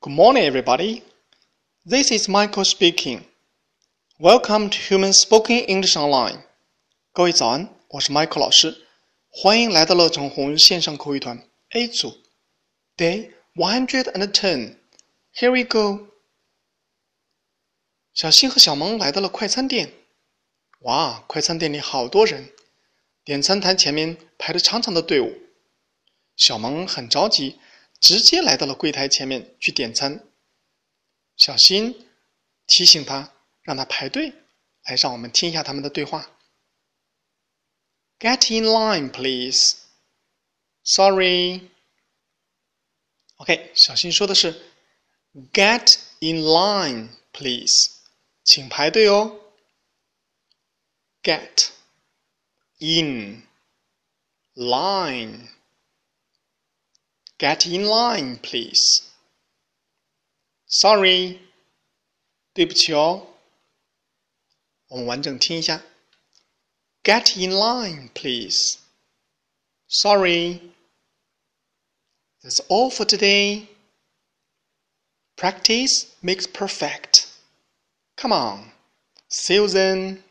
Good morning, everybody. This is Michael speaking. Welcome to Human Spoken English Online. 各位早安，我是 Michael 老师，欢迎来到乐成红线上口语团 A 组，Day one hundred and ten. Here we go. 小新和小萌来到了快餐店。哇，快餐店里好多人，点餐台前面排着长长的队伍。小萌很着急， 直接来到了柜台前面去点餐。小新提醒他，让他排队。来，让我们听一下他们的对话。Get in line, please. Sorry. OK，小新说的是 “Get in line, please”，请排队哦。Get in line. Get in line, please. Sorry，对不起哦。我们完整听一下。Get in line, please. Sorry. That's all for today. Practice makes perfect. Come on. See you then.